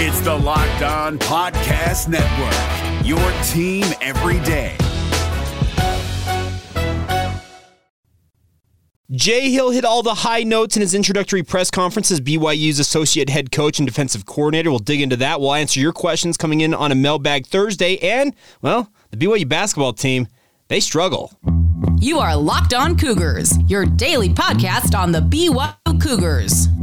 It's the Locked On Podcast Network, your team every day. Jay Hill hit all the high notes in his introductory press conference as BYU's associate head coach and defensive coordinator. We'll dig into that. We'll answer your questions coming in on a mailbag Thursday. And, well, the BYU basketball team, they struggle. You are Locked On Cougars, your daily podcast on the BYU Cougars,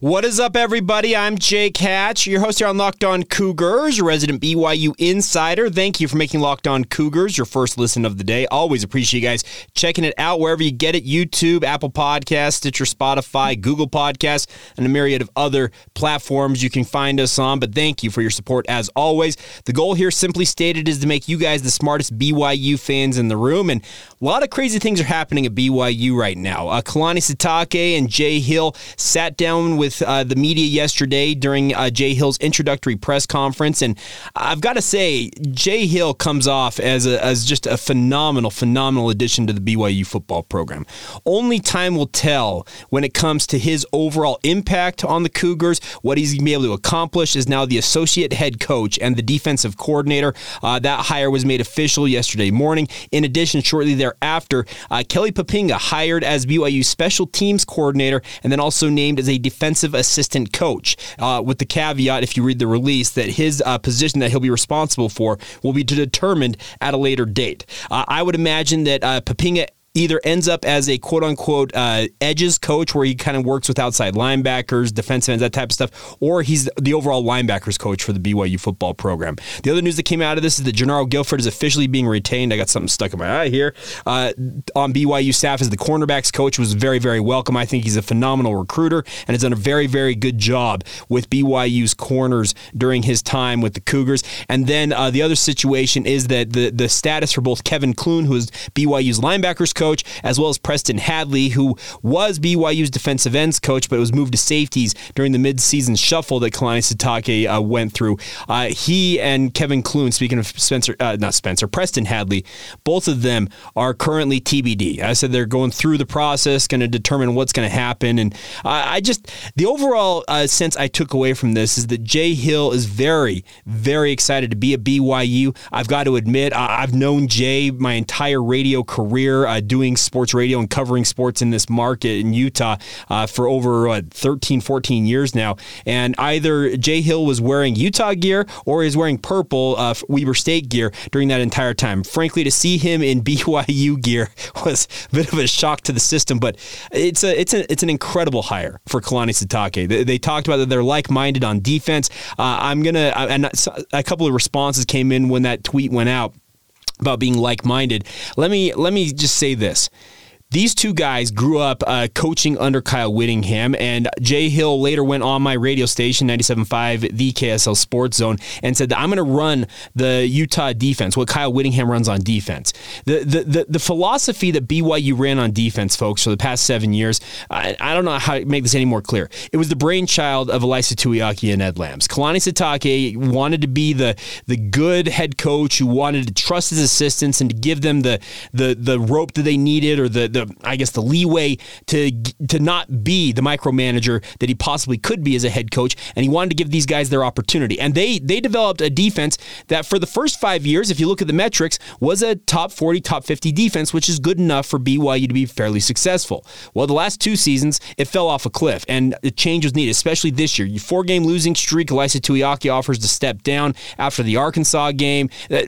What is up, everybody? I'm Jake Hatch, your host here on Locked On Cougars, resident BYU insider. Thank you for making Locked On Cougars your first listen of the day. Always appreciate you guys checking it out wherever you get it YouTube, Apple Podcasts, Stitcher, Spotify, Google Podcasts, and a myriad of other platforms you can find us on. But thank you for your support as always. The goal here, simply stated, is to make you guys the smartest BYU fans in the room. And a lot of crazy things are happening at BYU right now. Uh, Kalani Sitake and Jay Hill sat down with with uh, the media yesterday during uh, Jay Hill's introductory press conference, and I've got to say, Jay Hill comes off as a, as just a phenomenal, phenomenal addition to the BYU football program. Only time will tell when it comes to his overall impact on the Cougars. What he's going to be able to accomplish is now the associate head coach and the defensive coordinator. Uh, that hire was made official yesterday morning. In addition, shortly thereafter, uh, Kelly Poppinga hired as BYU special teams coordinator and then also named as a defensive defensive assistant coach, uh, with the caveat, if you read the release, that his uh, position that he'll be responsible for will be determined at a later date. Uh, I would imagine that uh, Poppinga either ends up as a quote unquote uh, edges coach where he kind of works with outside linebackers, defensive ends, that type of stuff, or he's the overall linebackers coach for the BYU football program. The other news that came out of this is that Jernaro Gilford is officially being retained. I got something stuck in my eye here. Uh, on BYU staff as the cornerbacks coach was very, very welcome. I think he's a phenomenal recruiter and has done a very, very good job with BYU's corners during his time with the Cougars. And then uh, the other situation is that the, the status for both Kevin Clune, who is BYU's linebackers coach, coach, as well as Preston Hadley, who was BYU's defensive ends coach, but was moved to safeties during the midseason shuffle that Kalani Sitake uh, went through. Uh, he and Kevin Clune, speaking of Spencer, uh, not Spencer, Preston Hadley, both of them are currently TBD. I said they're going through the process, going to determine what's going to happen. And I just, the overall uh, sense I took away from this is that Jay Hill is very, very excited to be at BYU. I've got to admit, I've known Jay my entire radio career, doing doing sports radio and covering sports in this market in Utah uh, for over what, 13, 14 years now. And either Jay Hill was wearing Utah gear or is wearing purple uh, Weber State gear during that entire time. Frankly, to see him in BYU gear was a bit of a shock to the system, but it's a it's a it's an incredible hire for Kalani Sitake. They, they talked about that they're like minded on defense. Uh, I'm gonna and a couple of responses came in when that tweet went out about being like-minded. Let me let me just say this. These two guys grew up uh, coaching under Kyle Whittingham, and Jay Hill later went on my radio station, 97.5, the KSL Sports Zone, and said that I'm going to run the Utah defense, what Kyle Whittingham runs on defense. The, the, the, the, philosophy that BYU ran on defense, folks, for the past seven years, I, I don't know how to make this any more clear. It was the brainchild of Ilaisa Tuiaki and Ed Lambs. Kalani Sitake wanted to be the, the good head coach who wanted to trust his assistants and to give them the, the, the rope that they needed or the the I guess the leeway to to not be the micromanager that he possibly could be as a head coach, and he wanted to give these guys their opportunity. And they they developed a defense that for the first five years, if you look at the metrics, was a top 40, top 50 defense, which is good enough for BYU to be fairly successful. Well, the last two seasons, it fell off a cliff, and a change was needed, especially this year. Your Four game losing streak, Ilaisa Tuiaki offers to step down after the Arkansas game. Uh,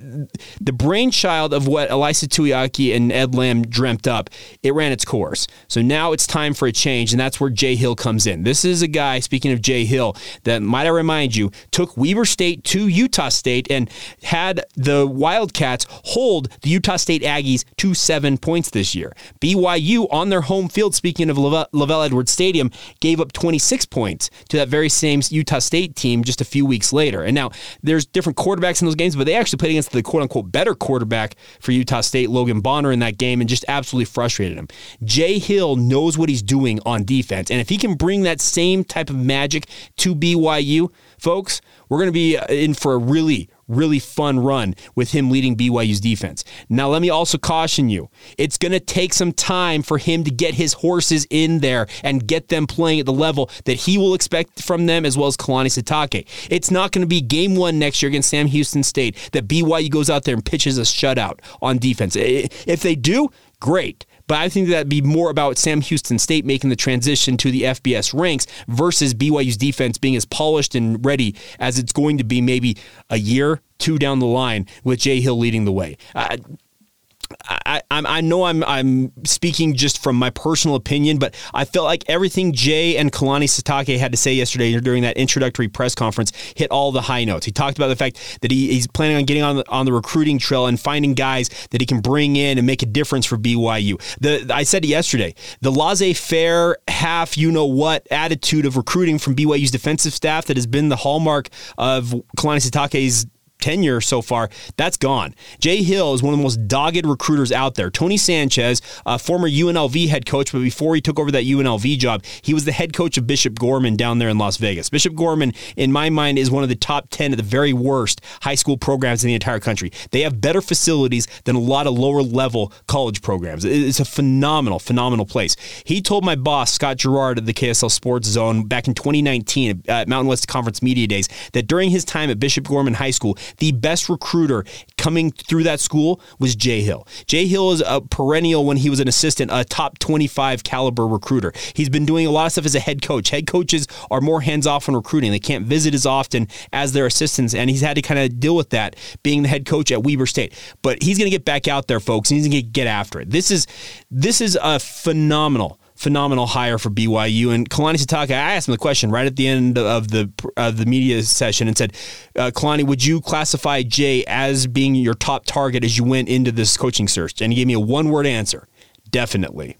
the brainchild of what Ilaisa Tuiaki and Ed Lamb dreamt up it ran its course. So now it's time for a change, and that's where Jay Hill comes in. This is a guy, speaking of Jay Hill, that might I remind you, took Weber State to Utah State and had the Wildcats hold the Utah State Aggies to seven points this year. BYU on their home field, speaking of LaVell Edwards Stadium, gave up 26 points to that very same Utah State team just a few weeks later. And now there's different quarterbacks in those games, but they actually played against the quote unquote better quarterback for Utah State, Logan Bonner, in that game and just absolutely frustrated him. Jay Hill knows what he's doing on defense. And if he can bring that same type of magic to BYU, folks, we're going to be uh, in for a really, really fun run with him leading BYU's defense. Now, let me also caution you it's going to take some time for him to get his horses in there and get them playing at the level that he will expect from them, as well as Kalani Sitake. It's not going to be game one next year against Sam Houston State that BYU goes out there and pitches a shutout on defense. If they do, great. But I think that'd be more about Sam Houston State making the transition to the FBS ranks versus BYU's defense being as polished and ready as it's going to be maybe a year, two down the line with Jay Hill leading the way. Uh, I, I, know I'm I'm speaking just from my personal opinion, but I felt like everything Jay and Kalani Sitake had to say yesterday during that introductory press conference hit all the high notes. He talked about the fact that he, he's planning on getting on the, on the recruiting trail and finding guys that he can bring in and make a difference for BYU. The I said yesterday, the laissez-faire, half you know what attitude of recruiting from BYU's defensive staff that has been the hallmark of Kalani Sitake's tenure so far, that's gone. Jay Hill is one of the most dogged recruiters out there. Tony Sanchez, a former UNLV head coach, but before he took over that UNLV job, he was the head coach of Bishop Gorman down there in Las Vegas. Bishop Gorman, in my mind, is one of the top 10 of the very worst high school programs in the entire country. They have better facilities than a lot of lower level college programs. It's a phenomenal, phenomenal place. He told my boss, Scott Garrard at the KSL Sports Zone back in 2019 at Mountain West Conference Media Days, that during his time at Bishop Gorman High School, the best recruiter coming through that school was Jay Hill. Jay Hill is a perennial when he was an assistant, a top 25 caliber recruiter. He's been doing a lot of stuff as a head coach. Head coaches are more hands off on recruiting. They can't visit as often as their assistants, and he's had to kind of deal with that being the head coach at Weber State. But he's going to get back out there, folks, and he's going to get after it. This is this is a phenomenal phenomenal hire for BYU. And Kalani Sitake, I asked him the question right at the end of the of the media session and said, uh, Kalani, would you classify Jay as being your top target as you went into this coaching search? And he gave me a one word answer definitely.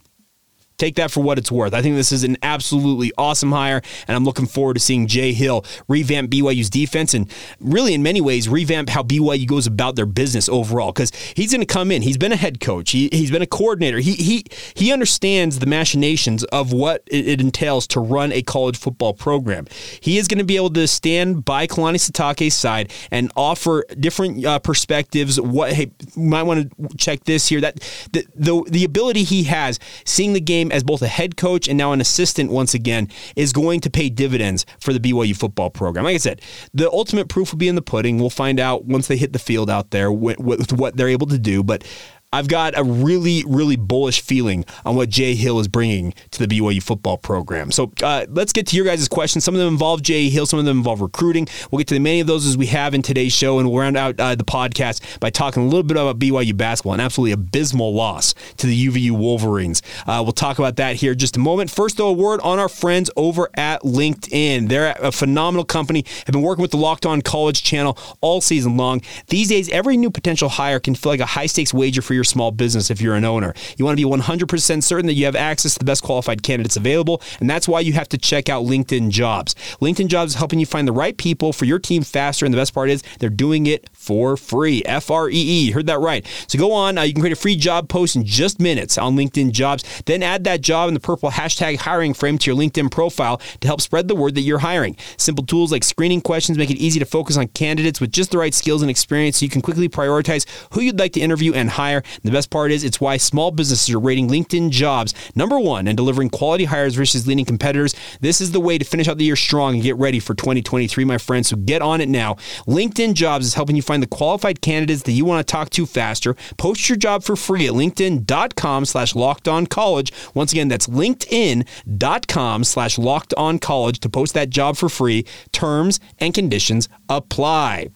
Take that for what it's worth. I think this is an absolutely awesome hire, and I'm looking forward to seeing Jay Hill revamp BYU's defense and really, in many ways, revamp how BYU goes about their business overall. Because he's going to come in. He's been a head coach. He, he's been a coordinator. He he he understands the machinations of what it, it entails to run a college football program. He is going to be able to stand by Kalani Sitake's side and offer different uh, perspectives. What hey, might want to check this here. That the, the the ability he has seeing the game as both a head coach and now an assistant once again is going to pay dividends for the BYU football program. Like I said, the ultimate proof will be in the pudding. We'll find out once they hit the field out there with, what they're able to do. But I've got a really, really bullish feeling on what Jay Hill is bringing to the BYU football program. So uh, let's get to your guys' questions. Some of them involve Jay Hill, some of them involve recruiting. We'll get to many of those as we have in today's show, and we'll round out uh, the podcast by talking a little bit about BYU basketball, an absolutely abysmal loss to the UVU Wolverines. Uh, we'll talk about that here just a moment. First, though, a word on our friends over at LinkedIn. They're a phenomenal company, have been working with the Locked On College channel all season long. These days, every new potential hire can feel like a high stakes wager for your your small business if you're an owner. You want to be 100% certain that you have access to the best qualified candidates available, and that's why you have to check out LinkedIn Jobs. LinkedIn Jobs is helping you find the right people for your team faster, and the best part is they're doing it for free. F R E E. Heard that right. So go on. Uh, you can create a free job post in just minutes on LinkedIn Jobs. Then add that job in the purple hashtag hiring frame to your LinkedIn profile to help spread the word that you're hiring. Simple tools like screening questions make it easy to focus on candidates with just the right skills and experience so you can quickly prioritize who you'd like to interview and hire. The best part is it's why small businesses are rating LinkedIn jobs number one and delivering quality hires versus leading competitors. This is the way to finish out the year strong and get ready for 2023, my friends. So get on it now. LinkedIn jobs is helping you find the qualified candidates that you want to talk to faster. Post your job for free at LinkedIn.com slash locked on college. Once again, that's LinkedIn.com slash locked on college to post that job for free. Terms and conditions apply.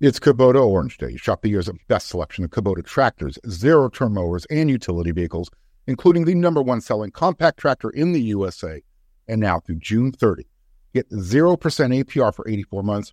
It's Kubota Orange Day. Shop the year's best selection of Kubota tractors, zero turn mowers, and utility vehicles, including the number one selling compact tractor in the USA. And now through June 30, get 0% APR for 84 months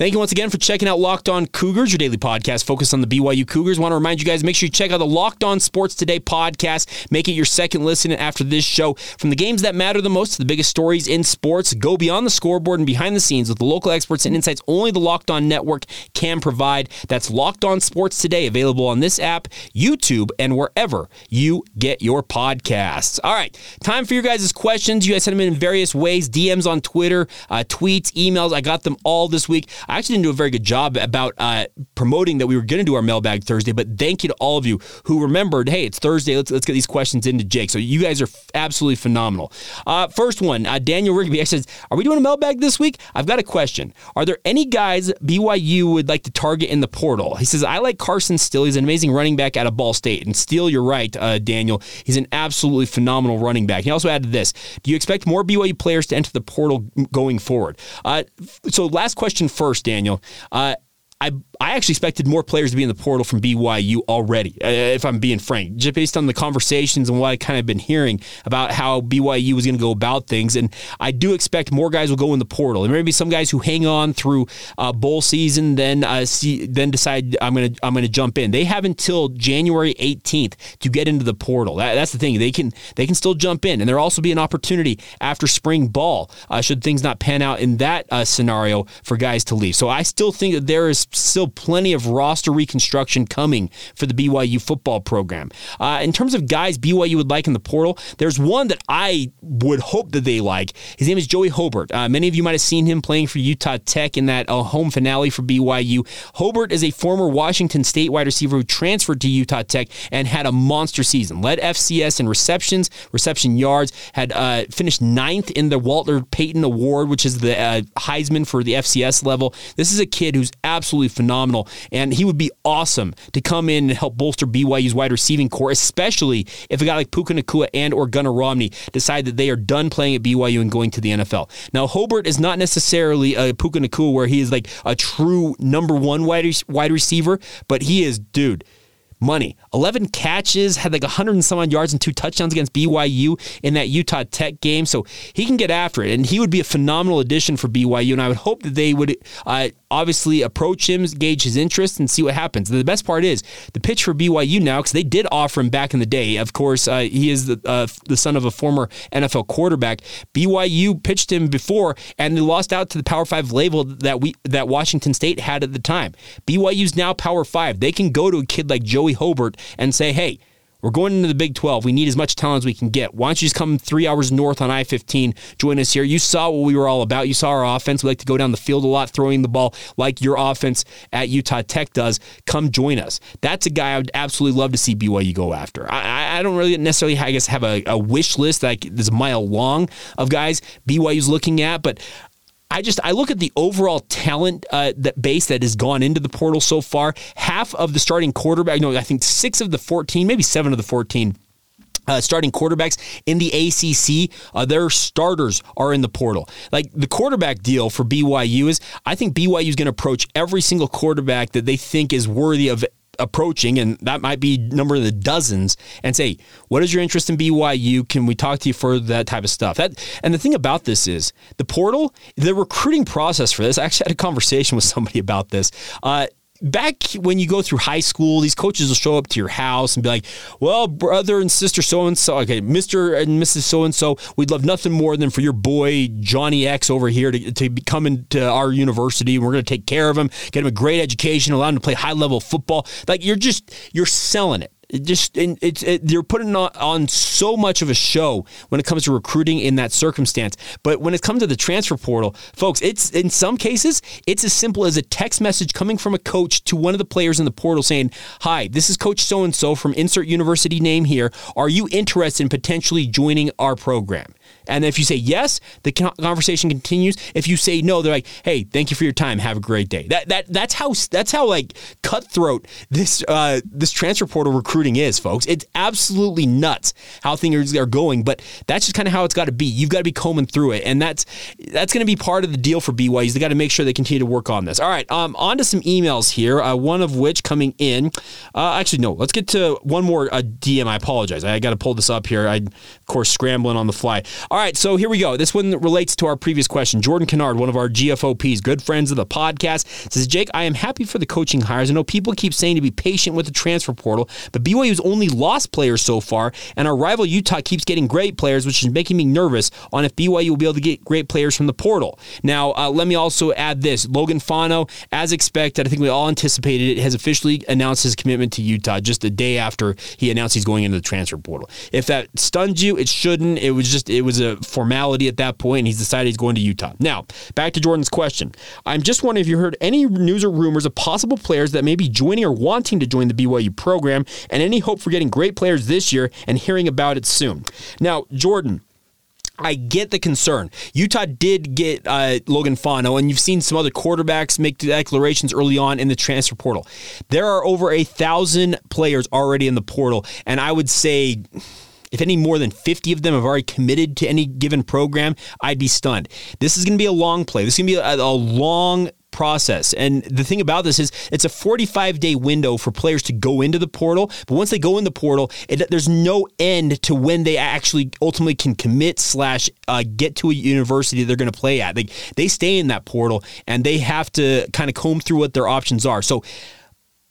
Thank you once again for checking out Locked On Cougars, your daily podcast focused on the BYU Cougars. Want to remind you guys, make sure you check out the Locked On Sports Today podcast. Make it your second listen after this show. From the games that matter the most to the biggest stories in sports, go beyond the scoreboard and behind the scenes with the local experts and insights only the Locked On Network can provide. That's Locked On Sports Today, available on this app, YouTube, and wherever you get your podcasts. All right, time for your guys' questions. You guys send them in various ways DMs on Twitter, uh, tweets, emails. I got them all this week. I actually didn't do a very good job about uh, promoting that we were going to do our mailbag Thursday, but thank you to all of you who remembered, hey, it's Thursday. Let's, let's get these questions into Jake. So you guys are f- absolutely phenomenal. Uh, first one, uh, Daniel Rigby says, Are we doing a mailbag this week? I've got a question. Are there any guys BYU would like to target in the portal? He says, I like Carson Steele. He's an amazing running back out of Ball State. And Steele, you're right, uh, Daniel. He's an absolutely phenomenal running back. He also added this Do you expect more BYU players to enter the portal going forward? Uh, so, last question first, Daniel. Uh, I I actually expected more players to be in the portal from BYU already, uh, if I'm being frank, just based on the conversations and what I kind of been hearing about how BYU was going to go about things. And I do expect more guys will go in the portal. There may be some guys who hang on through uh, bowl season, then uh, see, then decide I'm going to I'm to jump in. They have until January 18th to get into the portal. That, that's the thing. They can they can still jump in, and there'll also be an opportunity after spring ball uh, should things not pan out in that uh, scenario for guys to leave. So I still think that there is still plenty of roster reconstruction coming for the BYU football program. Uh, in terms of guys BYU would like in the portal, there's one that I would hope that they like. His name is Joey Hobart. Uh, many of you might have seen him playing for Utah Tech in that uh, home finale for BYU. Hobart is a former Washington State wide receiver who transferred to Utah Tech and had a monster season. Led FCS in receptions, reception yards, had uh, finished ninth in the Walter Payton Award, which is the uh, Heisman for the FCS level. This is a kid who's absolutely phenomenal phenomenal. And he would be awesome to come in and help bolster BYU's wide receiving core, especially if a guy like Puka Nacua and or Gunnar Romney decide that they are done playing at BYU and going to the NFL. Now, Hobart is not necessarily a Puka Nacua where he is like a true number one wide, wide receiver, but he is, dude money. 11 catches, had like 100 and some odd yards and two touchdowns against BYU in that Utah Tech game. So he can get after it, and he would be a phenomenal addition for BYU. And I would hope that they would uh, obviously approach him, gauge his interest, and see what happens. The best part is the pitch for BYU now, because they did offer him back in the day. Of course, uh, he is the, uh, the son of a former NFL quarterback. BYU pitched him before, and they lost out to the Power Five label that we that Washington State had at the time. BYU's now Power Five. They can go to a kid like Joey Hobart and say, hey, we're going into the Big 12. We need as much talent as we can get. Why don't you just come three hours north on I 15, join us here? You saw what we were all about. You saw our offense. We like to go down the field a lot, throwing the ball like your offense at Utah Tech does. Come join us. That's a guy I would absolutely love to see BYU go after. I, I don't really necessarily, I guess, have a, a wish list that is a mile long of guys BYU's looking at, but I just I look at the overall talent uh, that base that has gone into the portal so far. Half of the starting quarterback, no, I think six of the fourteen, maybe seven of the fourteen. Uh, starting quarterbacks in the ACC, uh, their starters are in the portal. Like the quarterback deal for BYU is, I think BYU is going to approach every single quarterback that they think is worthy of approaching, and that might be number of the dozens, and say, "What is your interest in BYU? Can we talk to you for that type of stuff?" That and the thing about this is the portal, the recruiting process for this. I actually had a conversation with somebody about this. Uh, back when you go through high school, these coaches will show up to your house and be like, "Well, brother and sister so and so, okay, Mister and Mrs. So and so, we'd love nothing more than for your boy Johnny X over here to, to be coming to our university. We're going to take care of him, get him a great education, allow him to play high level football. Like you're just you're selling it." It just it's it, they're putting on, on so much of a show when it comes to recruiting in that circumstance. But when it comes to the transfer portal, folks, it's in some cases it's as simple as a text message coming from a coach to one of the players in the portal saying, "Hi, this is Coach so and so from insert university name here. Are you interested in potentially joining our program?" And if you say yes, the conversation continues. If you say no, they're like, "Hey, thank you for your time. Have a great day." That that that's how that's how like cutthroat this uh, this transfer portal recruiting is, folks. It's absolutely nuts how things are going, but that's just kind of how it's got to be. You've got to be combing through it, and that's that's going to be part of the deal for BYU. They got to make sure they continue to work on this. All right, um, on to some emails here. Uh, one of which coming in. Uh, actually, no. Let's get to one more uh, DM. I apologize. I got to pull this up here. I, of course, scrambling on the fly. All right, so here we go. This one relates to our previous question. Jordan Kennard, one of our GFOPs, good friends of the podcast, says, Jake, I am happy for the coaching hires. I know people keep saying to be patient with the transfer portal, but BYU's only lost players so far, and our rival Utah keeps getting great players, which is making me nervous on if BYU will be able to get great players from the portal. Now, uh, let me also add this Logan Fano, as expected, I think we all anticipated it, has officially announced his commitment to Utah just a day after he announced he's going into the transfer portal. If that stunned you, it shouldn't. It was just, it was a formality at that point, and he's decided he's going to Utah. Now, back to Jordan's question. I'm just wondering if you heard any news or rumors of possible players that may be joining or wanting to join the BYU program, and any hope for getting great players this year and hearing about it soon. Now, Jordan, I get the concern. Utah did get uh, Logan Fano, and you've seen some other quarterbacks make declarations early on in the transfer portal. There are over a thousand players already in the portal, and I would say if any more than 50 of them have already committed to any given program, I'd be stunned. This is going to be a long play. This is going to be a, a long process. And the thing about this is it's a 45 day window for players to go into the portal. But once they go in the portal, it, there's no end to when they actually ultimately can commit slash uh, get to a university they're going to play at. They, they stay in that portal and they have to kind of comb through what their options are. So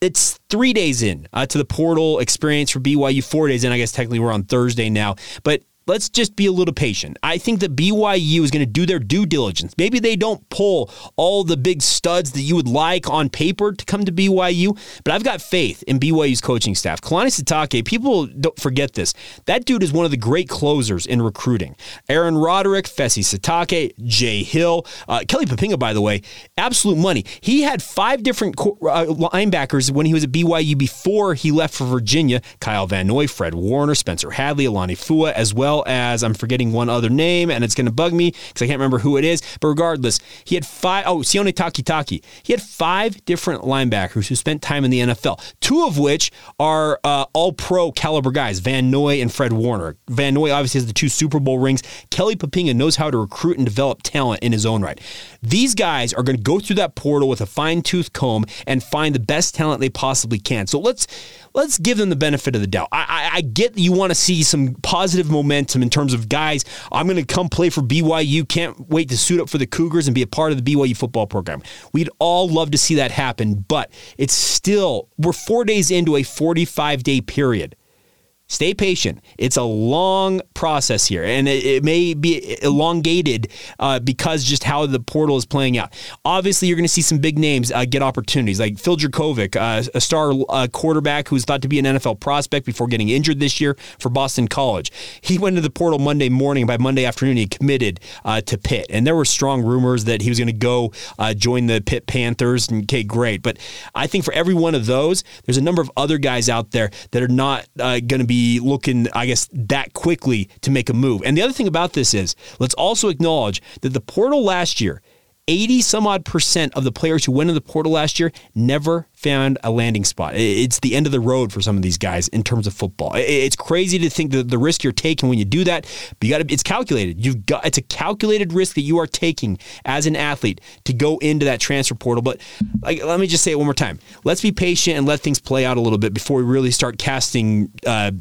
it's three days in uh, to the portal experience for BYU, four days in. I guess technically we're on Thursday now, but let's just be a little patient. I think that BYU is going to do their due diligence. Maybe they don't pull all the big studs that you would like on paper to come to BYU, but I've got faith in BYU's coaching staff. Kalani Sitake, people don't forget this. That dude is one of the great closers in recruiting. Aaron Roderick, Fesi Sitake, Jay Hill, uh, Kelly Poppinga, by the way, absolute money. He had five different co- uh, linebackers when he was at BYU before he left for Virginia. Kyle Van Noy, Fred Warner, Spencer Hadley, Alani Fua, as well as I'm forgetting one other name, and it's going to bug me because I can't remember who it is. But regardless, he had five. Oh, Sione Takitaki. He had five different linebackers who spent time in the NFL. Two of which are uh, all pro caliber guys, Van Noy and Fred Warner. Van Noy obviously has the two Super Bowl rings. Kelly Poppinga knows how to recruit and develop talent in his own right. These guys are going to go through that portal with a fine tooth comb and find the best talent they possibly can. So let's let's give them the benefit of the doubt. I, I, I get you want to see some positive momentum in terms of guys. I'm going to come play for BYU. Can't wait to suit up for the Cougars and be a part of the BYU football program. We'd all love to see that happen, but it's still, we're four days into a 45 day period. Stay patient. It's a long process here, and it, it may be elongated uh, because just how the portal is playing out. Obviously, you're going to see some big names uh, get opportunities, like Phil Jurkovec, uh, a star uh, quarterback who's thought to be an NFL prospect before getting injured this year for Boston College. He went into the portal Monday morning. By Monday afternoon, he committed uh, to Pitt, and there were strong rumors that he was going to go uh, join the Pitt Panthers. And, okay, great, but I think for every one of those, there's a number of other guys out there that are not going to be looking, I guess, that quickly to make a move. And the other thing about this is let's also acknowledge that the portal last year 80 some odd percent of the players who went in the portal last year never found a landing spot. It's the end of the road for some of these guys in terms of football. It's crazy to think that the risk you're taking when you do that, but you got to, it's calculated. You've got, it's a calculated risk that you are taking as an athlete to go into that transfer portal. But like, let me just say it one more time. Let's be patient and let things play out a little bit before we really start casting, uh,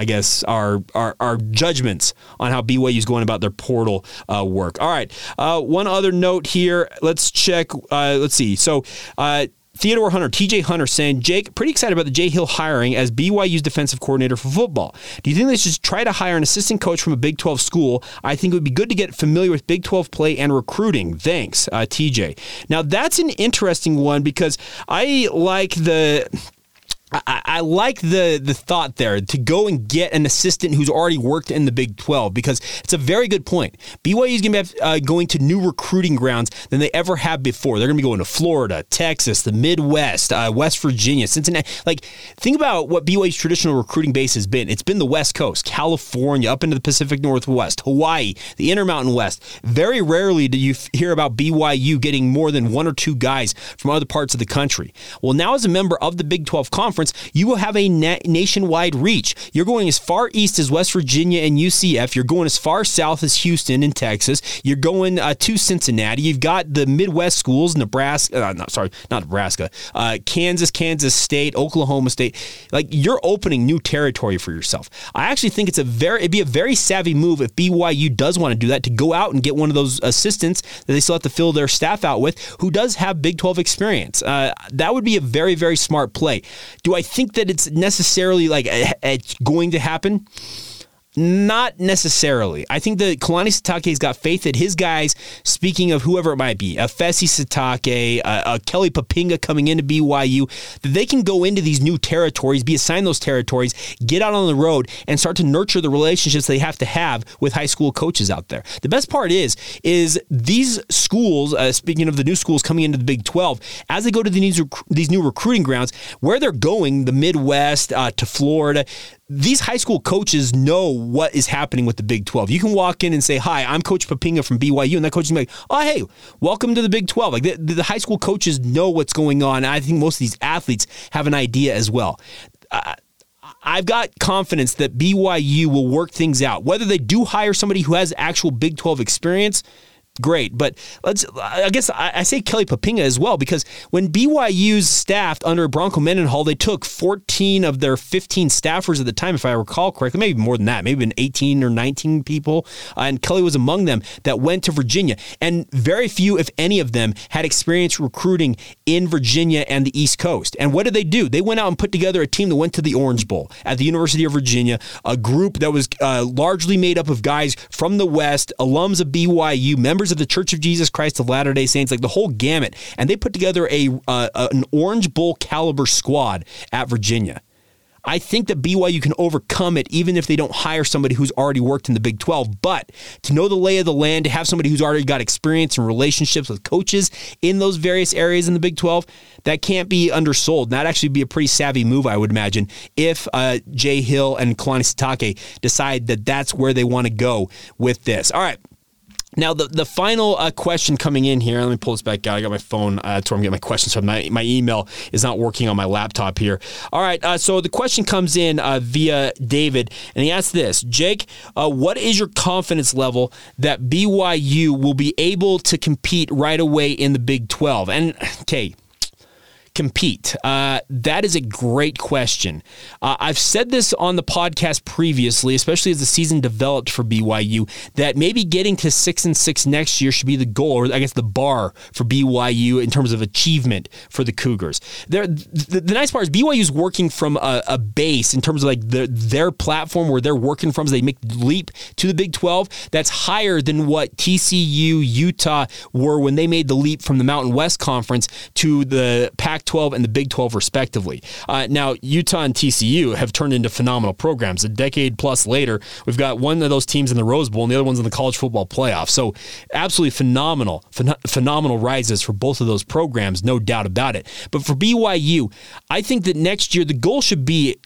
I guess, our, our, our judgments on how BYU is going about their portal uh, work. All right. Uh, one other note here. Let's check. Uh, let's see. So, uh, Theodore Hunter, TJ Hunter saying, Jake, pretty excited about the Jay Hill hiring as BYU's defensive coordinator for football. Do you think they should try to hire an assistant coach from a Big 12 school? I think it would be good to get familiar with Big 12 play and recruiting. Thanks, uh, TJ. Now, that's an interesting one because I like the I, I, like the the thought there to go and get an assistant who's already worked in the Big 12 because it's a very good point. BYU is going to be uh, going to new recruiting grounds than they ever have before. They're going to be going to Florida, Texas, the Midwest, uh, West Virginia, Cincinnati. Like, think about what BYU's traditional recruiting base has been. It's been the West Coast, California, up into the Pacific Northwest, Hawaii, the Intermountain West. Very rarely do you hear about BYU getting more than one or two guys from other parts of the country. Well, now as a member of the Big 12 Conference, conference, you will have a na- nationwide reach. You're going as far east as West Virginia and UCF. You're going as far south as Houston and Texas. You're going uh, to Cincinnati. You've got the Midwest schools, Nebraska, uh, sorry, not Nebraska, uh, Kansas, Kansas State, Oklahoma State. Like you're opening new territory for yourself. I actually think it's a very, it'd be a very savvy move if BYU does want to do that to go out and get one of those assistants that they still have to fill their staff out with who does have Big 12 experience. Uh, that would be a very, very smart play. Do do I think that it's necessarily like a going to happen? Not necessarily. I think that Kalani Sitake's got faith that his guys, speaking of whoever it might be, a Fesi Sitake, a, a, Kelly Poppinga coming into BYU, that they can go into these new territories, be assigned those territories, get out on the road, and start to nurture the relationships they have to have with high school coaches out there. The best part is, is these schools, uh, speaking of the new schools coming into the Big 12, as they go to these, these new recruiting grounds, where they're going, the Midwest uh, to Florida, these high school coaches know what is happening with the Big 12. You can walk in and say, Hi, I'm Coach Poppinga from BYU. And that coach is like, Oh, hey, welcome to the Big 12. Like the, the high school coaches know what's going on. I think most of these athletes have an idea as well. Uh, I've got confidence that BYU will work things out. Whether they do hire somebody who has actual Big 12 experience, great. But let's, I guess I, I, say Kelly Poppinga as well because when BYU's staffed under Bronco Mendenhall, they took 14 of their 15 staffers at the time, if I recall correctly, maybe more than that, maybe been 18 or 19 people, uh, and Kelly was among them that went to Virginia. And very few, if any of them, had experience recruiting in Virginia and the East Coast. And what did they do? They went out and put together a team that went to the Orange Bowl at the University of Virginia, a group that was uh, largely made up of guys from the West, alums of BYU, members members of the Church of Jesus Christ of Latter day Saints, like the whole gamut. And they put together a uh, an Orange Bowl caliber squad at Virginia. I think that BYU can overcome it even if they don't hire somebody who's already worked in the Big 12. But to know the lay of the land, to have somebody who's already got experience and relationships with coaches in those various areas in the Big 12, that can't be undersold. That'd actually be a pretty savvy move, I would imagine, if uh, Jay Hill and Kalani Sitake decide that that's where they want to go with this. All right. Now, the, the final uh, question coming in here, let me pull this back out. I got my phone uh, to where I'm getting my questions from. My, my email is not working on my laptop here. All right, uh, so the question comes in uh, via David, and he asks this Jake, uh, what is your confidence level that BYU will be able to compete right away in the Big 12? And, okay, compete? Uh, that is a great question. Uh, I've said this on the podcast previously, especially as the season developed for BYU, that maybe getting to six and six next year should be the goal, or I guess the bar for BYU in terms of achievement for the Cougars. the, the, nice part is BYU is working from a, a, base in terms of like the, their platform where they're working from as they make the leap to the Big 12 that's higher than what TCU, Utah were when they made the leap from the Mountain West Conference to the Pac Pac 12 and the Big 12, respectively. Uh, now, Utah and TCU have turned into phenomenal programs. A decade plus later, we've got one of those teams in the Rose Bowl and the other one's in the college football playoff. So, absolutely phenomenal, phen- phenomenal rises for both of those programs, no doubt about it. But for BYU, I think that next year the goal should be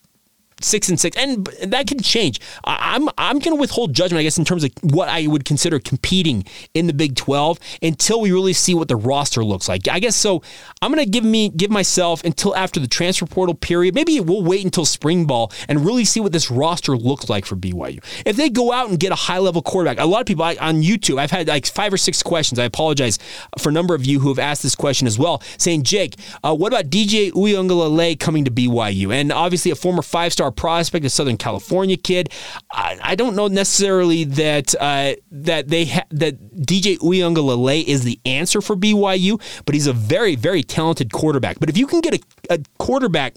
six and six, and that can change. I'm I'm going to withhold judgment, I guess, in terms of what I would consider competing in the Big Twelve until we really see what the roster looks like. I guess so. I'm going to give me give myself until after the transfer portal period. Maybe we'll wait until spring ball and really see what this roster looks like for BYU. If they go out and get a high level quarterback, a lot of people on YouTube, I've had like five or six questions. I apologize for a number of you who have asked this question as well, saying, Jake, uh, what about DJ Uiagalelei coming to BYU? And obviously a former five star star prospect, a Southern California kid. I, I don't know necessarily that uh, that they ha- that DJ Uiagalelei is the answer for BYU, but he's a very very talented quarterback. But if you can get a, a quarterback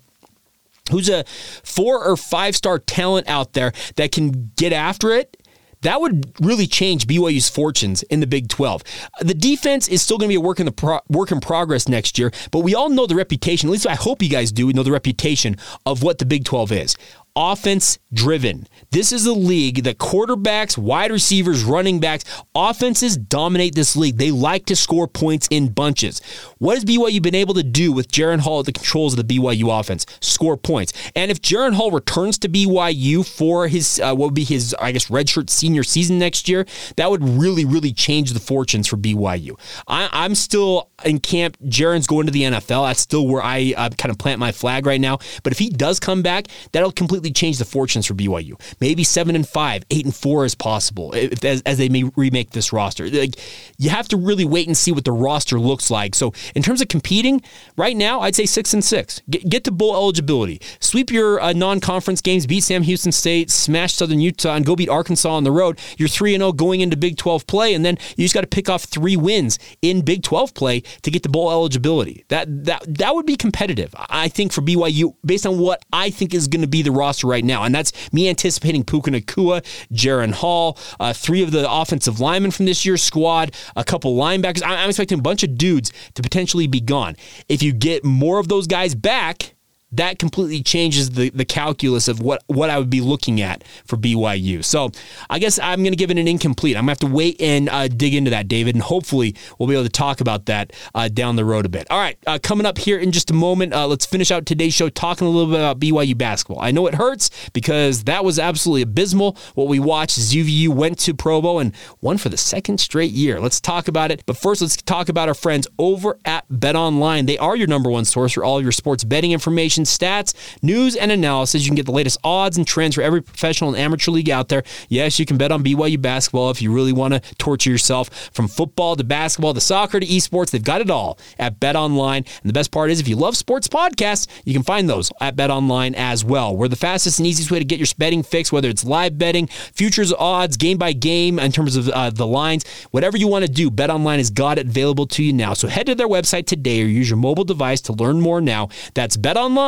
who's a four or five star talent out there that can get after it that would really change BYU's fortunes in the Big 12. The defense is still going to be a work in the pro- work in progress next year, but we all know the reputation. At least I hope you guys do know the reputation of what the Big 12 is offense driven. This is a league that quarterbacks, wide receivers, running backs, offenses dominate this league. They like to score points in bunches. What has BYU been able to do with Jaren Hall at the controls of the BYU offense? Score points. And if Jaren Hall returns to BYU for his, uh, what would be his, I guess, redshirt senior season next year, that would really, really change the fortunes for BYU. I, am still in camp. Jaren's going to the NFL. That's still where I uh, kind of plant my flag right now. But if he does come back, that'll completely completely change the fortunes for BYU. Maybe seven and five, eight and four is possible if, as, as they may remake this roster. Like, you have to really wait and see what the roster looks like. So in terms of competing, right now I'd say six and six. Get, get to bowl eligibility. Sweep your uh, non-conference games. Beat Sam Houston State. Smash Southern Utah and go beat Arkansas on the road. You're three and zero oh going into Big 12 play, and then you just got to pick off three wins in Big 12 play to get the bowl eligibility. That that that would be competitive, I think, for BYU based on what I think is going to be the roster right now. And that's me anticipating Puka Nacua, Jaren Hall, uh, three of the offensive linemen from this year's squad, a couple linebackers. I'm expecting a bunch of dudes to potentially be gone. If you get more of those guys back, that completely changes the, the calculus of what, what I would be looking at for BYU. So I guess I'm going to give it an incomplete. I'm going to have to wait and uh, dig into that, David, and hopefully we'll be able to talk about that uh, down the road a bit. All right, uh, coming up here in just a moment, uh, let's finish out today's show talking a little bit about BYU basketball. I know it hurts because that was absolutely abysmal. What we watched is UVU went to Provo and won for the second straight year. Let's talk about it. But first, let's talk about our friends over at Bet Online. They are your number one source for all your sports betting information stats, news, and analysis. You can get the latest odds and trends for every professional and amateur league out there. Yes, you can bet on BYU basketball if you really want to torture yourself. From football to basketball to soccer to esports, they've got it all at Bet Online. And the best part is, if you love sports podcasts, you can find those at Bet Online as well. We're the fastest and easiest way to get your betting fix, whether it's live betting, futures odds, game by game in terms of uh, the lines, whatever you want to do. Bet Online has got it available to you now. So head to their website today or use your mobile device to learn more now. That's Bet Online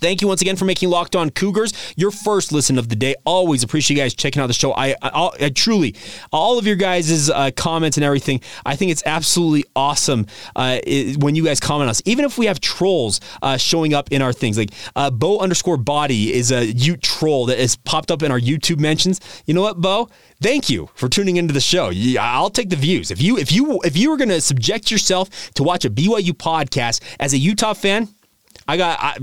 Thank you once again for making Locked On Cougars your first listen of the day. Always appreciate you guys checking out the show. I, I, I truly, all of your guys' uh, comments and everything, I think it's absolutely awesome uh, it, when you guys comment on us. Even if we have trolls uh, showing up in our things, like uh, Bo underscore body is a Ute troll that has popped up in our YouTube mentions. You know what, Bo? Thank you for tuning into the show. I'll take the views. If you if you if you were going to subject yourself to watch a BYU podcast as a Utah fan, I got. I,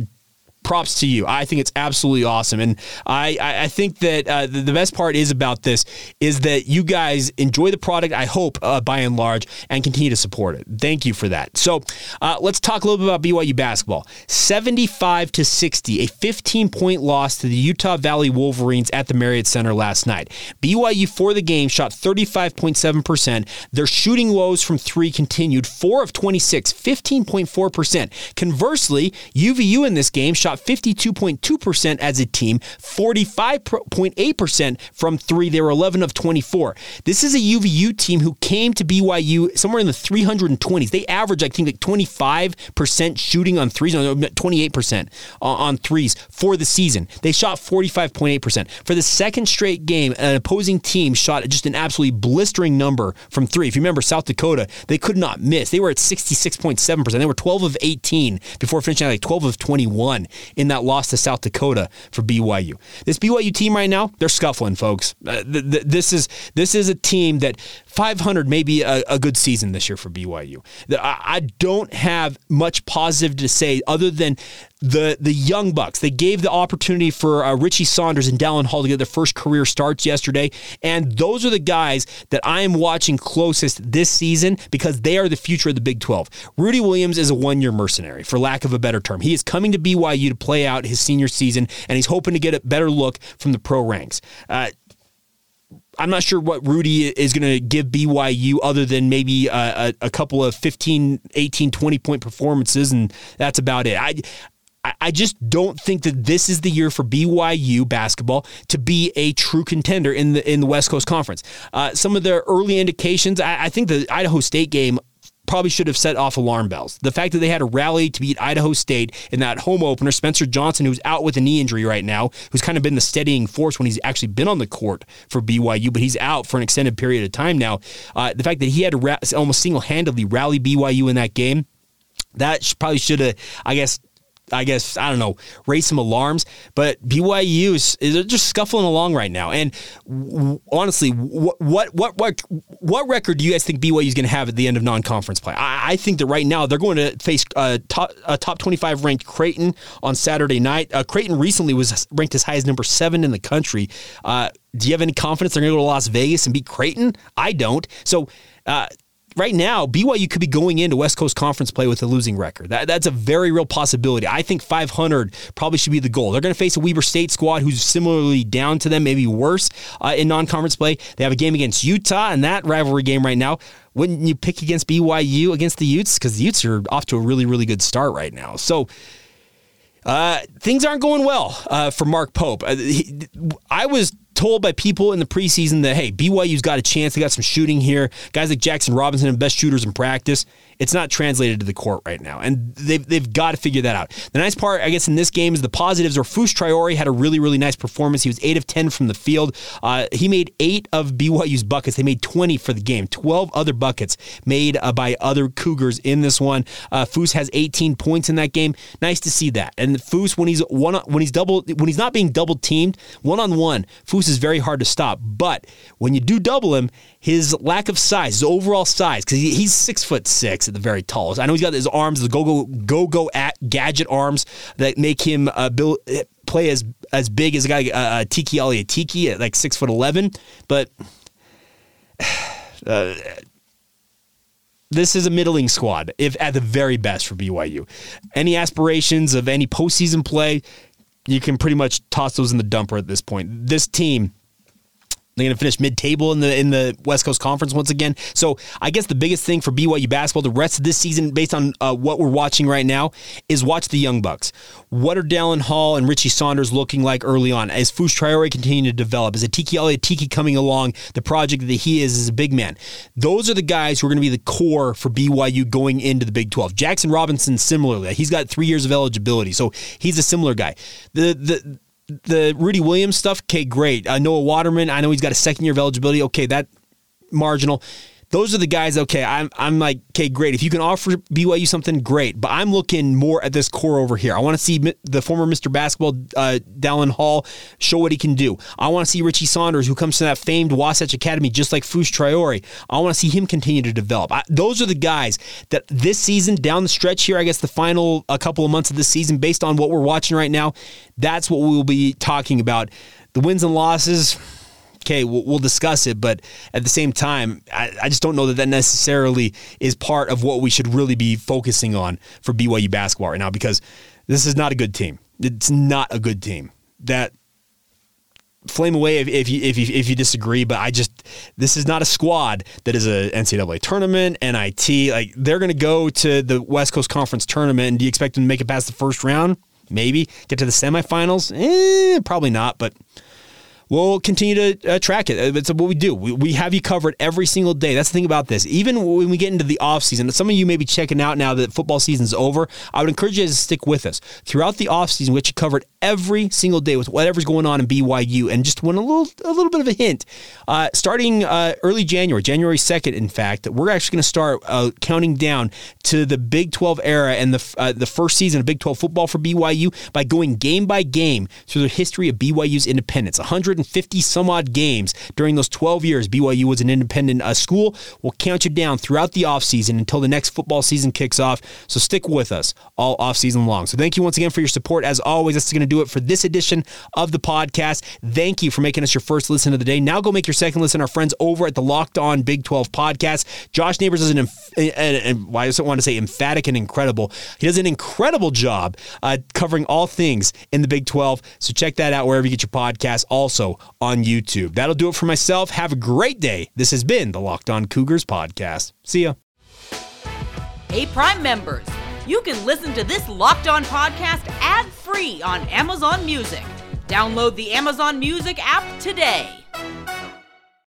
props to you. I think it's absolutely awesome, and I I think that uh, the, the, best part is about this is that you guys enjoy the product. I hope uh, by and large, and continue to support it. Thank you for that. So uh, let's talk a little bit about BYU basketball. Seventy-five to sixty, a fifteen-point loss to the Utah Valley Wolverines at the Marriott Center last night. BYU for the game shot thirty-five point seven percent. Their shooting woes from three continued. Four of 26, 15.4 percent. Conversely, UVU in this game shot shot 52.2% as a team, 45.8% from three. They were 11 of 24. This is a UVU team who came to BYU somewhere in the 320s. They average, I think, like 25% shooting on threes, 28% on threes for the season. They shot 45.8%. For the second straight game, an opposing team shot just an absolutely blistering number from three. If you remember South Dakota, they could not miss. They were at 66.7%. They were 12 of 18 before finishing at like 12 of 21 in that loss to South Dakota for BYU. This BYU team right now, they're scuffling, folks. Uh, th- th- this is this is a team that 500 may be a, a, good season this year for BYU. I, I don't have much positive to say other than the the young bucks. They gave the opportunity for uh, Richie Saunders and Dallin Hall to get their first career starts yesterday, and those are the guys that I am watching closest this season because they are the future of the Big 12. Rudy Williams is a one year mercenary, for lack of a better term. He is coming to BYU to play out his senior season, and he's hoping to get a better look from the pro ranks. Uh, I'm not sure what Rudy is going to give BYU other than maybe a, a, a, couple of 15, 18, 20 point performances, and that's about it. I, I just don't think that this is the year for BYU basketball to be a true contender in the in the West Coast Conference. Uh, some of the early indications, I, I think the Idaho State game probably should have set off alarm bells. The fact that they had a rally to beat Idaho State in that home opener, Spencer Johnson, who's out with a knee injury right now, who's kind of been the steadying force when he's actually been on the court for BYU, but he's out for an extended period of time now. Uh, the fact that he had to ra- almost single handedly rally BYU in that game. That probably should have, I guess, I guess I don't know, raise some alarms. But BYU is, is just scuffling along right now. And w- honestly, what what what what what record do you guys think BYU is going to have at the end of non-conference play? I, I, think that right now they're going to face a top, a top twenty-five ranked Creighton on Saturday night. Uh, Creighton recently was ranked as high as number seven in the country. Uh, do you have any confidence they're going to go to Las Vegas and beat Creighton? I don't. So. Uh, right now, BYU could be going into West Coast Conference play with a losing record. That, that's a very real possibility. I think 500 probably should be the goal. They're going to face a Weber State squad who's similarly down to them, maybe worse uh, in non conference play. They have a game against Utah, and that rivalry game right now. Wouldn't you pick against BYU against the Utes? Because the Utes are off to a really, really good start right now. So, uh, things aren't going well uh, for Mark Pope. Uh, I was told by people in the preseason that hey, BYU's got a chance. They got some shooting here. Guys like Jaxson Robinson are best shooters in practice. It's not translated to the court right now, and they've, they've got to figure that out. The nice part, I guess, in this game is the positives. Or Fousse Traore had a really really nice performance. He was eight of ten from the field. Uh, he made eight of BYU's buckets. They made twenty for the game. Twelve other buckets made uh, by other Cougars in this one. Uh, Fousse has eighteen points in that game. Nice to see that. And Fousse, when he's one when he's double when he's not being double teamed one on one, Is very hard to stop. But when you do double him, his lack of size, his overall size, because he, he's six foot six at the very tallest. I know he's got his arms, the go go go go gadget arms that make him uh, build, play as as big as a guy uh, uh Tiki Ali Tiki at like six foot eleven, but. Uh, this is a middling squad, if at the very best for BYU. Any aspirations of any postseason play, you can pretty much toss those in the dumper at this point. This team they're going to finish mid-table in the in the West Coast Conference once again. So I guess the biggest thing for BYU basketball the rest of this season, based on uh, what we're watching right now, is watch the young bucks. What are Dallin Hall and Richie Saunders looking like early on? As Fousse Traore continuing to develop, as Atiki coming along, the project that he is as a big man. Those are the guys who are going to be the core for BYU going into the Big 12. Jaxson Robinson similarly, he's got three years of eligibility, so he's a similar guy. The the the Rudi Williams stuff, okay, great. Uh, Noah Waterman, I know he's got a second year of eligibility. Okay, that marginal those are the guys. Okay, I'm I'm like, okay, great. If you can offer BYU something, great. But I'm looking more at this core over here. I want to see the former Mr. Basketball, uh, Dallin Hall, show what he can do. I want to see Richie Saunders, who comes to that famed Wasatch Academy, just like Fousse Traore. I want to see him continue to develop. I, those are the guys that this season, down the stretch here, I guess the final a couple of months of this season, based on what we're watching right now, that's what we will be talking about. The wins and losses okay, we'll, we'll discuss it. But at the same time, I, I, just don't know that that necessarily is part of what we should really be focusing on for BYU basketball right now because this is not a good team. It's not a good team. That flame away if, if you if you if you disagree, but I just this is not a squad that is a NCAA tournament, NIT. Like they're going to go to the West Coast Conference tournament, and do you expect them to make it past the first round? Maybe get to the semifinals? Eh, probably not, but we'll continue to uh, track it. It's what we do. We, we have you covered every single day. That's the thing about this. Even when we get into the offseason, some of you may be checking out now that football season's over. I would encourage you to stick with us. Throughout the offseason, we get you covered every single day with whatever's going on in BYU. And just one a little a little bit of a hint. Uh, starting uh, early January, January 2nd, in fact, we're actually going to start uh, counting down to the Big 12 era and the, uh, the first season of Big 12 football for BYU by going game by game through the history of BYU's independence. 100 150 some odd games during those 12 years BYU was an independent uh, school. We'll count you down throughout the offseason until the next football season kicks off. So stick with us all offseason long. So thank you once again for your support. As always, that's going to do it for this edition of the podcast. Thank you for making us your first listen of the day. Now go make your second listen. Our friends over at the Locked On Big 12 podcast. Josh Neighbors does an, and well, I just want to say emphatic and incredible. He does an incredible job uh, covering all things in the Big 12. So check that out wherever you get your podcast. On YouTube. That'll do it for myself. Have a great day. This has been the Locked On Cougars podcast. See ya. Hey, Prime members, you can listen to this Locked On podcast ad free on Amazon Music. Download the Amazon Music app today.